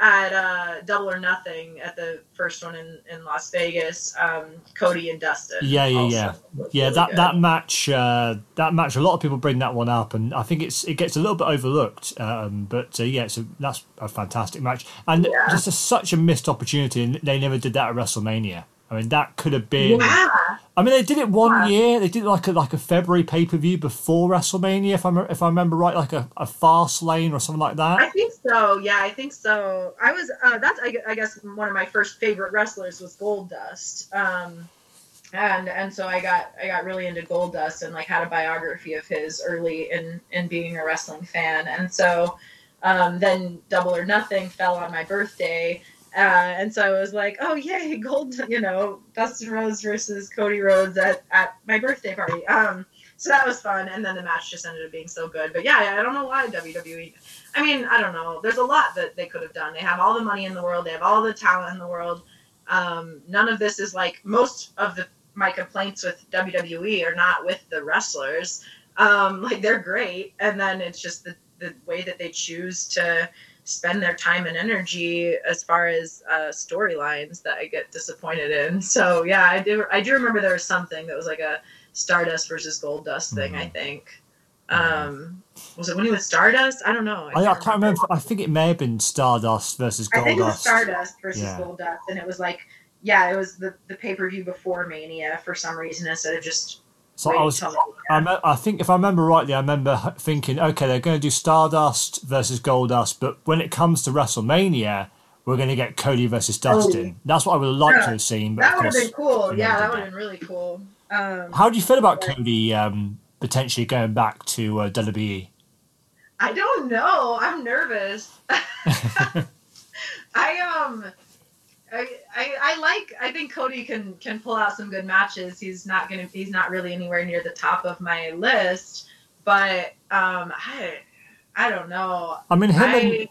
at uh, Double or Nothing at the first one in, in Las Vegas, um, Cody and Dustin. Yeah, yeah, yeah, yeah. Really that good. that match, uh, that match. A lot of people bring that one up, and I think it's it gets a little bit overlooked. Um, but uh, yeah, so that's a fantastic match, and yeah. just a, such a missed opportunity. And they never did that at WrestleMania. I mean, that could have been. Yeah. I mean, they did it one yeah. year. They did like a like a February pay per view before WrestleMania, if I if I remember right, like a, a Fastlane or something like that. I think so. Yeah, I think so. I was uh, that's I, I, guess one of my first favorite wrestlers was Goldust. Um, and and so I got I got really into Goldust and like had a biography of his early in in being a wrestling fan. And so um, then Double or Nothing fell on my birthday uh, and so I was like, oh, yay, [LAUGHS] gold, you know, Dustin Rhodes versus Cody Rhodes at, at my birthday party. Um, so that was fun. And then the match just ended up being so good. But yeah, I don't know why WWE. I mean, I don't know. There's a lot that they could have done. They have all the money in the world, they have all the talent in the world. Um, none of this is like most of the my complaints with WWE are not with the wrestlers. Um, like they're great, and then it's just the the way that they choose to spend their time and energy as far as uh, storylines that I get disappointed in. [LAUGHS] So yeah, I do I do remember there was something that was like a Stardust versus Goldust thing. Mm-hmm. I think. Mm-hmm. Um, was it when he was Stardust? I don't know. I, I, I can't remember. I think it may have been Stardust versus Goldust. I think it was Stardust versus yeah. Goldust, and it was like, yeah, it was the the pay per view before Mania for some reason instead of just so I was, I, I, think if I remember rightly, I remember thinking, okay, they're going to do Stardust versus Goldust, but when it comes to WrestleMania, we're going to get Cody versus Dustin. Oh, That's what I would like yeah, to have seen. But that would have been cool. Yeah, that would have been really cool. Um, How do you feel about Cody um, potentially going back to uh, WWE? I don't know. I'm nervous. [LAUGHS] [LAUGHS] I um I, I, I like I think Cody can can pull out some good matches. He's not gonna he's not really anywhere near the top of my list, but um I I don't know. I mean him I, and,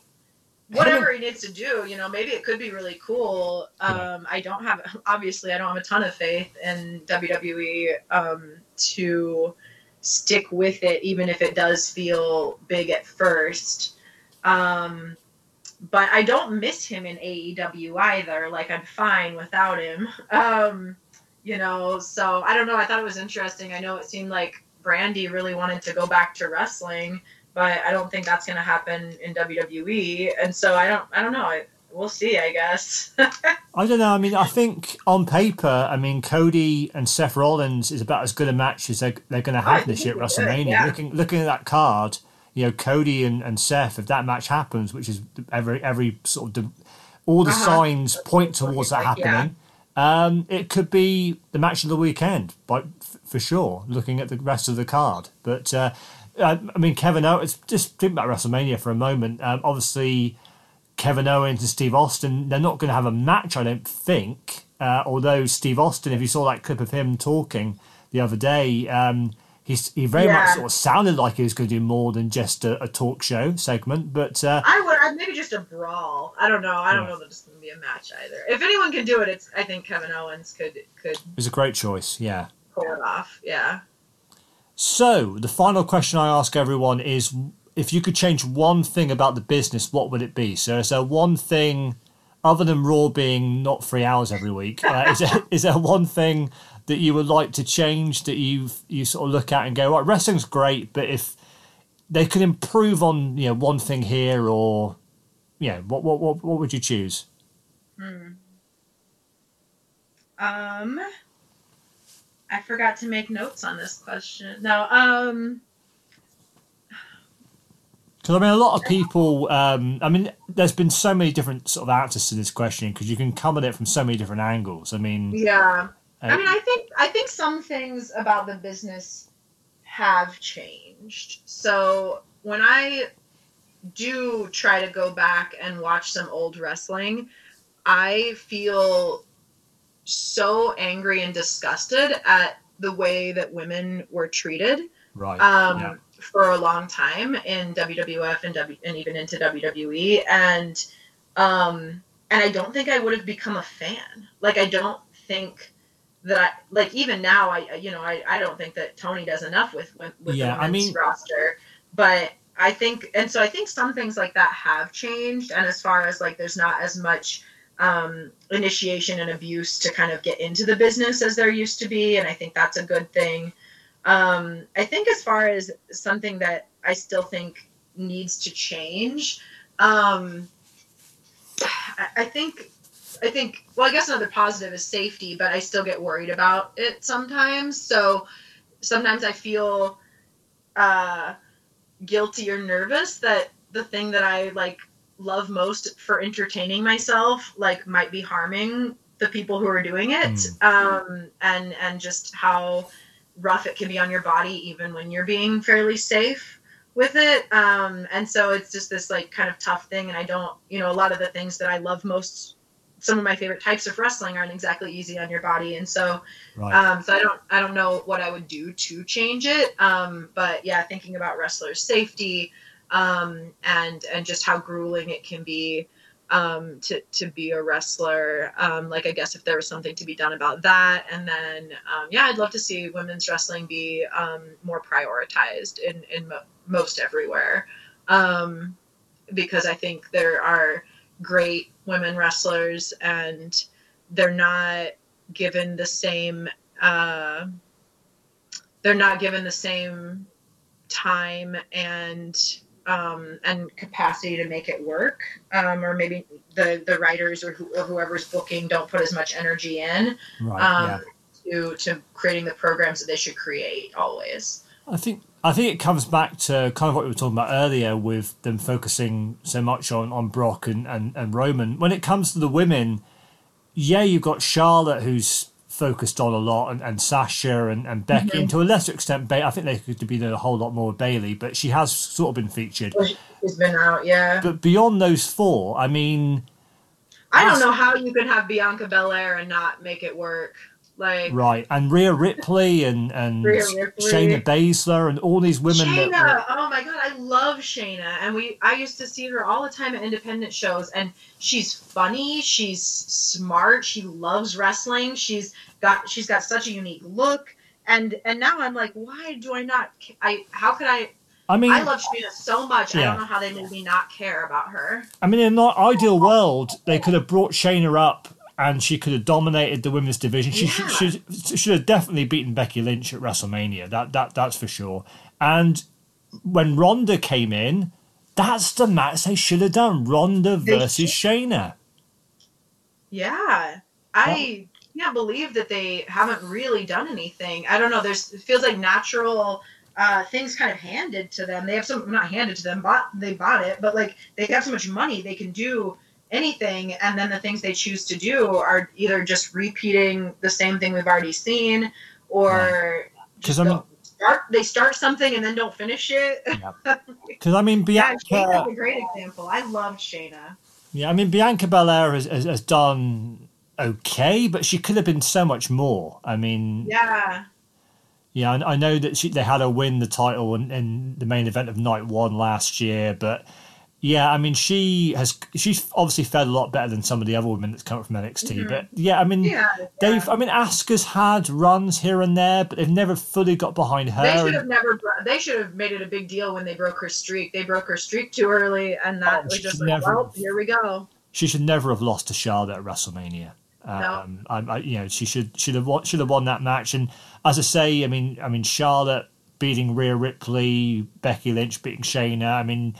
whatever he needs to do, you know, maybe it could be really cool. Um I don't have obviously I don't have a ton of faith in WWE um to stick with it, even if it does feel big at first. Um, but I don't miss him in AEW either. Like I'm fine without him. [LAUGHS] Um, you know, so I don't know. I thought it was interesting. I know it seemed like Brandi really wanted to go back to wrestling, but I don't think that's going to happen in WWE. And so I don't, I don't know. I, we'll see, I guess. [LAUGHS] I don't know. I mean, I think on paper, I mean, Cody and Seth Rollins is about as good a match as they're, they're going to have [LAUGHS] this year at WrestleMania. yeah. Looking looking at that card, you know, Cody and, and Seth, if that match happens, which is every every sort of all the uh-huh. signs point towards that happening. Yeah. Um, it could be the match of the weekend, but for sure. Looking at the rest of the card, but uh, I mean, Kevin Owens. Just think about WrestleMania for a moment. Um, obviously, Kevin Owens and Steve Austin. They're not going to have a match, I don't think. Uh, although Steve Austin, if you saw that clip of him talking the other day, um, he's he very yeah. much sort of sounded like he was going to do more than just a, a talk show segment. But uh, I would maybe just a brawl. I don't know. I don't yeah. know that it's going to be a match either. If anyone can do it, it's I think Kevin Owens could could. It's a great choice. Yeah. Pull it off. Yeah. So the final question I ask everyone is: if you could change one thing about the business, what would it be? So is there one thing? Other than Raw being not three hours every week, uh, is, there, [LAUGHS] is there one thing that you would like to change that you you sort of look at and go, right, wrestling's great, but if they could improve on you know one thing here or yeah, what what what what would you choose? Hmm. Um, I forgot to make notes on this question. No, um. Because I mean, a lot of people. Um, I mean, there's been so many different sort of answers to this question because you can come at it from so many different angles. I mean, yeah. I mean, I think I think some things about the business have changed. So when I do try to go back and watch some old wrestling, I feel so angry and disgusted at the way that women were treated. Right. Um, yeah. For a long time in WWF and W and even into WWE, and um, and I don't think I would have become a fan. Like I don't think that I like even now I you know I, I don't think that Tony does enough with with, with yeah, the I mean, roster. But I think and so I think some things like that have changed. And as far as like there's not as much um, initiation and abuse to kind of get into the business as there used to be. And I think that's a good thing. Um, I think as far as something that I still think needs to change um, I, I think I think, well, I guess another positive is safety, but I still get worried about it sometimes. So sometimes I feel uh, guilty or nervous that the thing that I like love most for entertaining myself like might be harming the people who are doing it mm. um, and and just how rough it can be on your body even when you're being fairly safe with it um, and so it's just this like kind of tough thing and i don't you know a lot of the things that i love most some of my favorite types of wrestling aren't exactly easy on your body. And so right. um, so i don't i don't know what i would do to change it. Um, but yeah thinking about wrestlers safety um, and and just how grueling it can be um, to to be a wrestler. Um, like i guess if there was something to be done about that. And then um, yeah i'd love to see women's wrestling be more prioritized in in mo- most everywhere. Because i think there are great women wrestlers and they're not given the same uh, they're not given the same time and um, and capacity to make it work um, or maybe the the writers or, who, or, whoever's booking don't put as much energy in right, um, yeah. to to creating the programs that they should create always i think I think it comes back to kind of what we were talking about earlier with them focusing so much on, on Brock and, and, and Roman. When it comes to the women, yeah, you've got Charlotte who's focused on a lot and, and Sasha and, and Becky mm-hmm. and to a lesser extent ba- I think they could be doing a whole lot more Bayley, but she has sort of been featured. She's been out, yeah. But beyond those four, I mean I don't know how you could have Bianca Belair and not make it work. Like right, and Rhea Ripley and and Ripley. Shayna Baszler and all these women. Shayna, that were... oh my god, I love Shayna, and we I used to see her all the time at independent shows, and she's funny, she's smart, she loves wrestling, she's got she's got such a unique look, and and now I'm like, why do I not? I how could I? I mean, I love Shayna so much. I don't know how they made me not care about her. I mean, in an ideal world, they could have brought Shayna up and she could have dominated the women's division. She Yeah. should, should should have definitely beaten Becky Lynch at WrestleMania. That that that's for sure. And when Ronda came in, that's the match they should have done: Ronda versus Shayna. Yeah, I can't believe that they haven't really done anything. I don't know. There's it feels like natural uh, things kind of handed to them. They have some not handed to them, but they bought it, but like they have so much money, they can do anything. And then the things they choose to do are either just repeating the same thing we've already seen, or just start they start something and then don't finish it. [LAUGHS] Because I mean, yeah, Bianca. Shayna's a great example. I loved Shayna. Yeah, I mean Bianca Belair has, has, has done okay, but she could have been so much more. I mean, Yeah. Yeah, I, I know that she, they had her win the title in, in the main event of night one last year, but yeah, I mean she has she's obviously fared a lot better than some of the other women that's come up from NXT. Mhm. But yeah, I mean Yeah. they've yeah. I mean Asuka's had runs here and there, but they've never fully got behind her. They should have never. They should have made it a big deal when they broke her streak. They broke her streak too early, and that Oh, was just like, never- well, here we go. she should never have lost to Charlotte at WrestleMania. Um, I, I, you know, she should should have won, should have won that match. And as I say, I mean, I mean, Charlotte beating Rhea Ripley, Becky Lynch beating Shayna. I mean,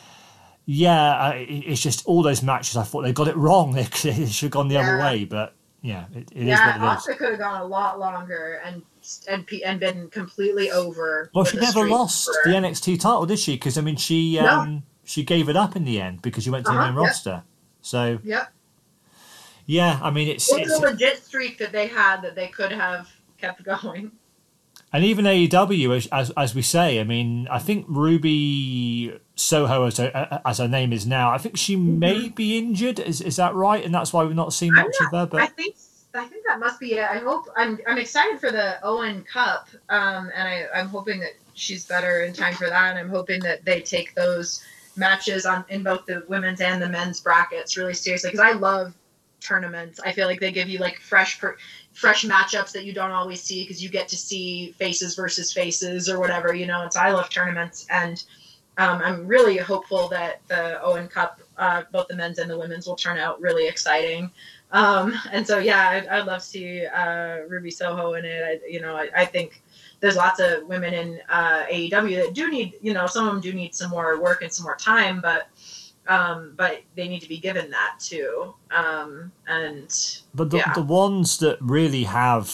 yeah, I, it's just all those matches. I thought they got it wrong. [LAUGHS] They, they should have gone the other way. But yeah, it, it is yeah, what it is. Asuka could have gone a lot longer and and and been completely over. Well, she never lost the. NXT title, did she? Because I mean, she No. um, she gave it up in the end because she went to the Uh-huh, main yep. roster. So Yep, yeah, I mean, it's, it was it's a legit streak that they had that they could have kept [LAUGHS] going. And even AEW, as, as as we say, I mean, I think Ruby Soho, as her, as her name is now, I think she may be injured. Is is that right? And that's why we've not seen much of her. But I think I think that must be it. I hope I'm I'm excited for the Owen Cup, um, and I I'm hoping that she's better in time for that. And I'm hoping that they take those matches on in both the women's and the men's brackets really seriously because I love tournaments. I feel like they give you like fresh per, fresh matchups that you don't always see because you get to see faces versus faces or whatever you know. So I love tournaments and. Um, I'm really hopeful that the Owen Cup, uh, both the men's and the women's, will turn out really exciting. Um, and so, yeah, I'd, I'd love to see uh, Ruby Soho in it. I, you know, I, I think there's lots of women in uh, AEW that do need, you know, some of them do need some more work and some more time, but um, but they need to be given that too. Um, and but the, yeah. the ones that really have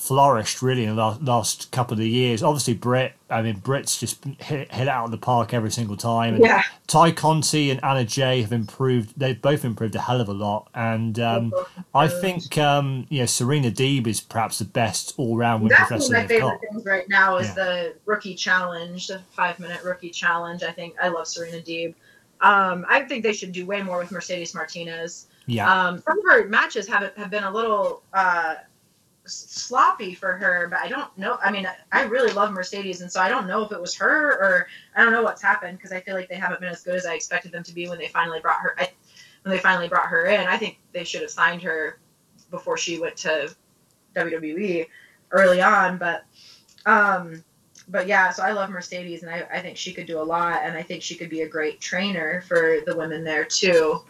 flourished really in the last, last couple of years, obviously Brit. I mean, Brit's just hit, hit out of the park every single time. And yeah, Tay Conti and Anna Jay have improved. They've both improved a hell of a lot. And um, I think um, you know Serena Deeb is perhaps the best all round women's that's one of my favorite got. things right now is Yeah. the rookie challenge, the five minute rookie challenge. I think I love Serena Deeb. Um, I think they should do way more with Mercedes Martinez. Yeah. Um, some of her matches have have been a little uh, sloppy for her, but I don't know. I mean, I really love Mercedes, and so I don't know if it was her or I don't know what's happened because I feel like they haven't been as good as I expected them to be when they finally brought her. I, when they finally brought her in, I think they should have signed her before she went to WWE early on, but. Um, but yeah, so I love Mercedes, and I, I think she could do a lot, and I think she could be a great trainer for the women there too.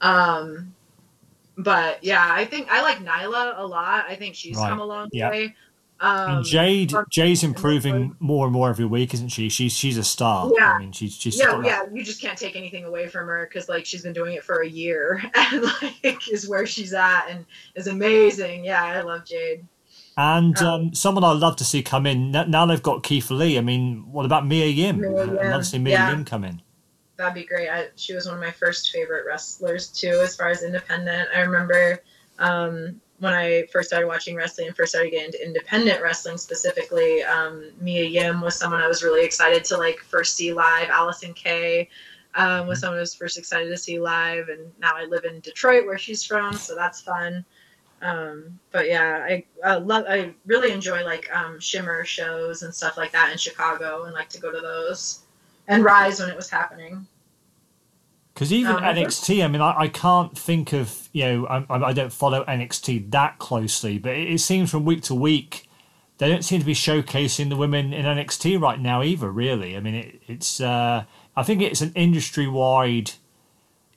Um, but yeah, I think I like Nyla a lot. I think she's Right. come a long Yeah. way. Um, and Jade, Jay's improving more and more every week, isn't she? She's she's a star. Yeah. I mean, she's she's yeah, that- yeah, you just can't take anything away from her because like she's been doing it for a year [LAUGHS] and like is where she's at and is amazing. Yeah, I love Jade. And Um, someone I'd love to see come in now. They've got Keith Lee. I mean, what about Mia Yim? Mia I'd love to see Mia yeah. Yim come in. That'd be great. I, she was one of my first favorite wrestlers too, as far as independent. I remember um, when I first started watching wrestling and first started getting into independent wrestling specifically. Um, Mia Yim was someone I was really excited to like first see live. Allysin Kay um, was someone I was first excited to see live, and now I live in Detroit where she's from, so that's fun. Um, but yeah, I, I love. I really enjoy like um, Shimmer shows and stuff like that in Chicago, and like to go to those and Rise when it was happening. Because even Um, NXT, I mean, I, I can't think of you know, I, I don't follow NXT that closely, but it, it seems from week to week they don't seem to be showcasing the women in NXT right now either. Really, I mean, it, it's uh, I think it's an industry wide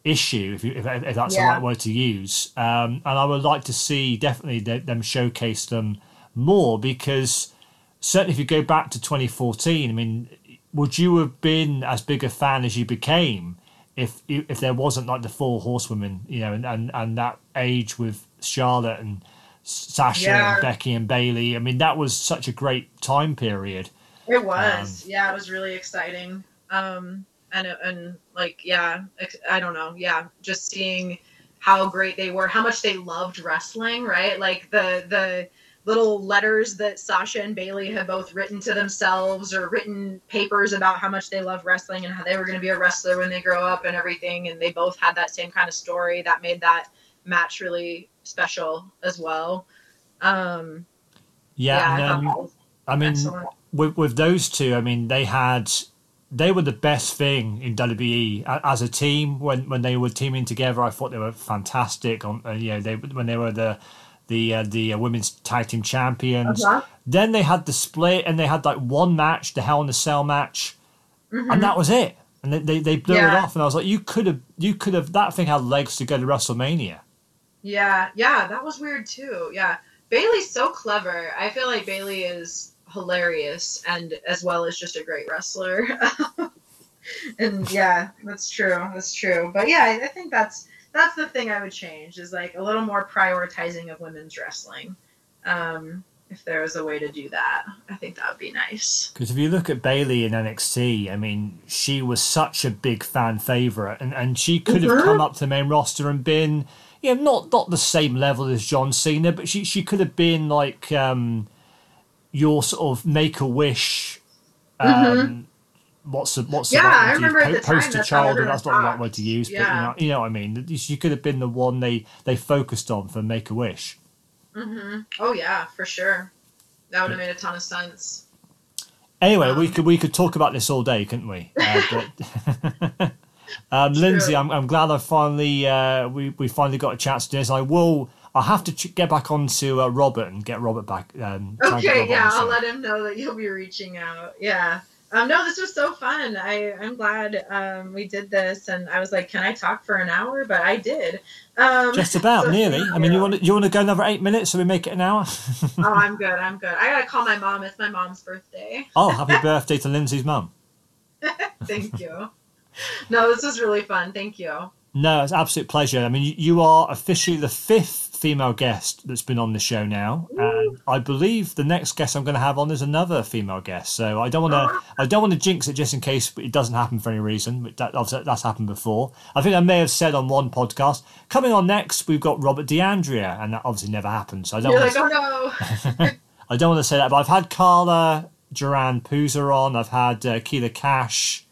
issue if, you, if, if that's yeah. the right word to use. Um, and I would like to see definitely them showcase them more because certainly if you go back to 2014, I mean, would you have been as big a fan as you became if if there wasn't like the four horsewomen, you know, and, and, and that age with Charlotte and Sasha yeah. and Becky and Bayley? I mean, that was such a great time period. It was, um, yeah, it was really exciting. Um, and and like, yeah, I don't know, yeah, just seeing how great they were, how much they loved wrestling, right? Like the the little letters that Sasha and Bayley had both written to themselves or written papers about how much they love wrestling and how they were going to be a wrestler when they grow up and everything. And they both had that same kind of story that made that match really special as well. Um, yeah, yeah I, um, I mean, with with those two, I mean, they had they were the best thing in WWE as a team when when they were teaming together. I thought they were fantastic. On uh, you know, they when they were the the uh, the uh, women's tag team champions. Uh-huh. Then they had the split, and they had like one match, the Hell in the Cell match, mm-hmm. and that was it. And they they, they blew yeah. it off, and I was like, you could have you could have that thing had legs to go to WrestleMania. Yeah, yeah, that was weird too. Yeah, Bayley's so clever. I feel like Bayley is hilarious and as well as just a great wrestler. [LAUGHS] and yeah, that's true. That's true. But yeah, I think that's that's the thing I would change is like a little more prioritizing of women's wrestling. Um, if there was a way to do that, I think that would be nice. Because if you look at Bayley in NXT, I mean, she was such a big fan favorite, and, and she could mm-hmm. have come up to the main roster and been you know, not not the same level as John Cena, but she she could have been like um, your sort of make a wish. Um, mm-hmm. What's the what's yeah, the right I remember po- poster child, and that's not the right word to use, yeah. but you know, you know what I mean. You could have been the one they they focused on for Make a Wish. Mm-hmm. Oh yeah, for sure. That would have made a ton of sense. Anyway, um, we could we could talk about this all day, couldn't we? Uh, [LAUGHS] but [LAUGHS] Um, Lindsey, I'm, I'm glad I finally uh, we we finally got a chance to do this. I will. I'll have to ch- get back on to uh, Robert and get Robert back. Um, okay, yeah, I'll let him know that you'll be reaching out. Yeah. Um, no, this was so fun. I, I'm glad um, we did this, and I was like, "Can I talk for an hour?" But I did. Um, Just about, [LAUGHS] so, nearly. I mean, you want to, you want to go another eight minutes, so we make it an hour. [LAUGHS] oh, I'm good. I'm good. I gotta call my mom. It's my mom's birthday. oh, happy [LAUGHS] birthday to Lindsey's mom. Thank you no, this was really fun. Thank you. No, it's absolute pleasure. I mean, you are officially the fifth female guest that's been on the show now, and I believe the next guest I'm going to have on is another female guest. So I don't want to, I don't want to jinx it just in case it doesn't happen for any reason. But that, that's happened before. I think I may have said on one podcast. Coming on next, we've got Robert D'Andrea, and that obviously never happened. So I don't. You're like, oh no. [LAUGHS] I don't want to say that, but I've had Carla Duran Puza on. I've had uh, Keila Cash.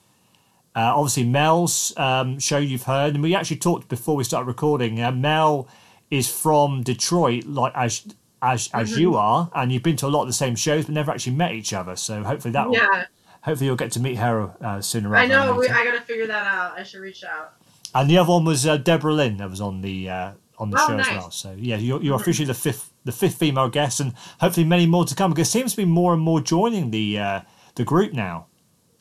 Uh, obviously, Mel's um, show you've heard, and we actually talked before we started recording. Uh, Mel is from Detroit, like as as as mm-hmm. you are, and you've been to a lot of the same shows, but never actually met each other. So hopefully that will. Yeah. Hopefully you'll get to meet her uh, sooner. I know. We, I got to figure that out. I should reach out. And the other one was uh, Deborah Lynn that was on the uh, on the oh, show nice. as well. So yeah, you're, you're mm-hmm. officially the fifth the fifth female guest, and hopefully many more to come because it seems to be more and more joining the uh, the group now.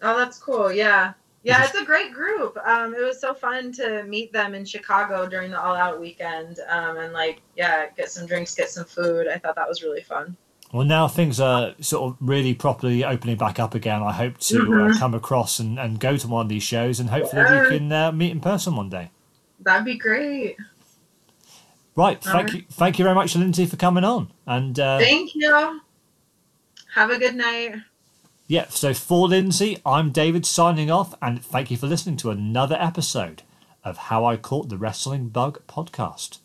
Oh, that's cool. Yeah. Yeah, it's a great group. Um, it was so fun to meet them in Chicago during the All Out weekend, um, and like, yeah, get some drinks, get some food. I thought that was really fun. Well, now things are sort of really properly opening back up again. I hope to uh, mm-hmm. uh, come across and, and go to one of these shows, and hopefully yeah. we can uh, meet in person one day. That'd be great. Right, All thank right. you, thank you very much, Lindsey, for coming on. And uh, thank you. Have a good night. Yeah, so for Lindsey, I'm David signing off, and thank you for listening to another episode of How I Caught the Wrestling Bug podcast.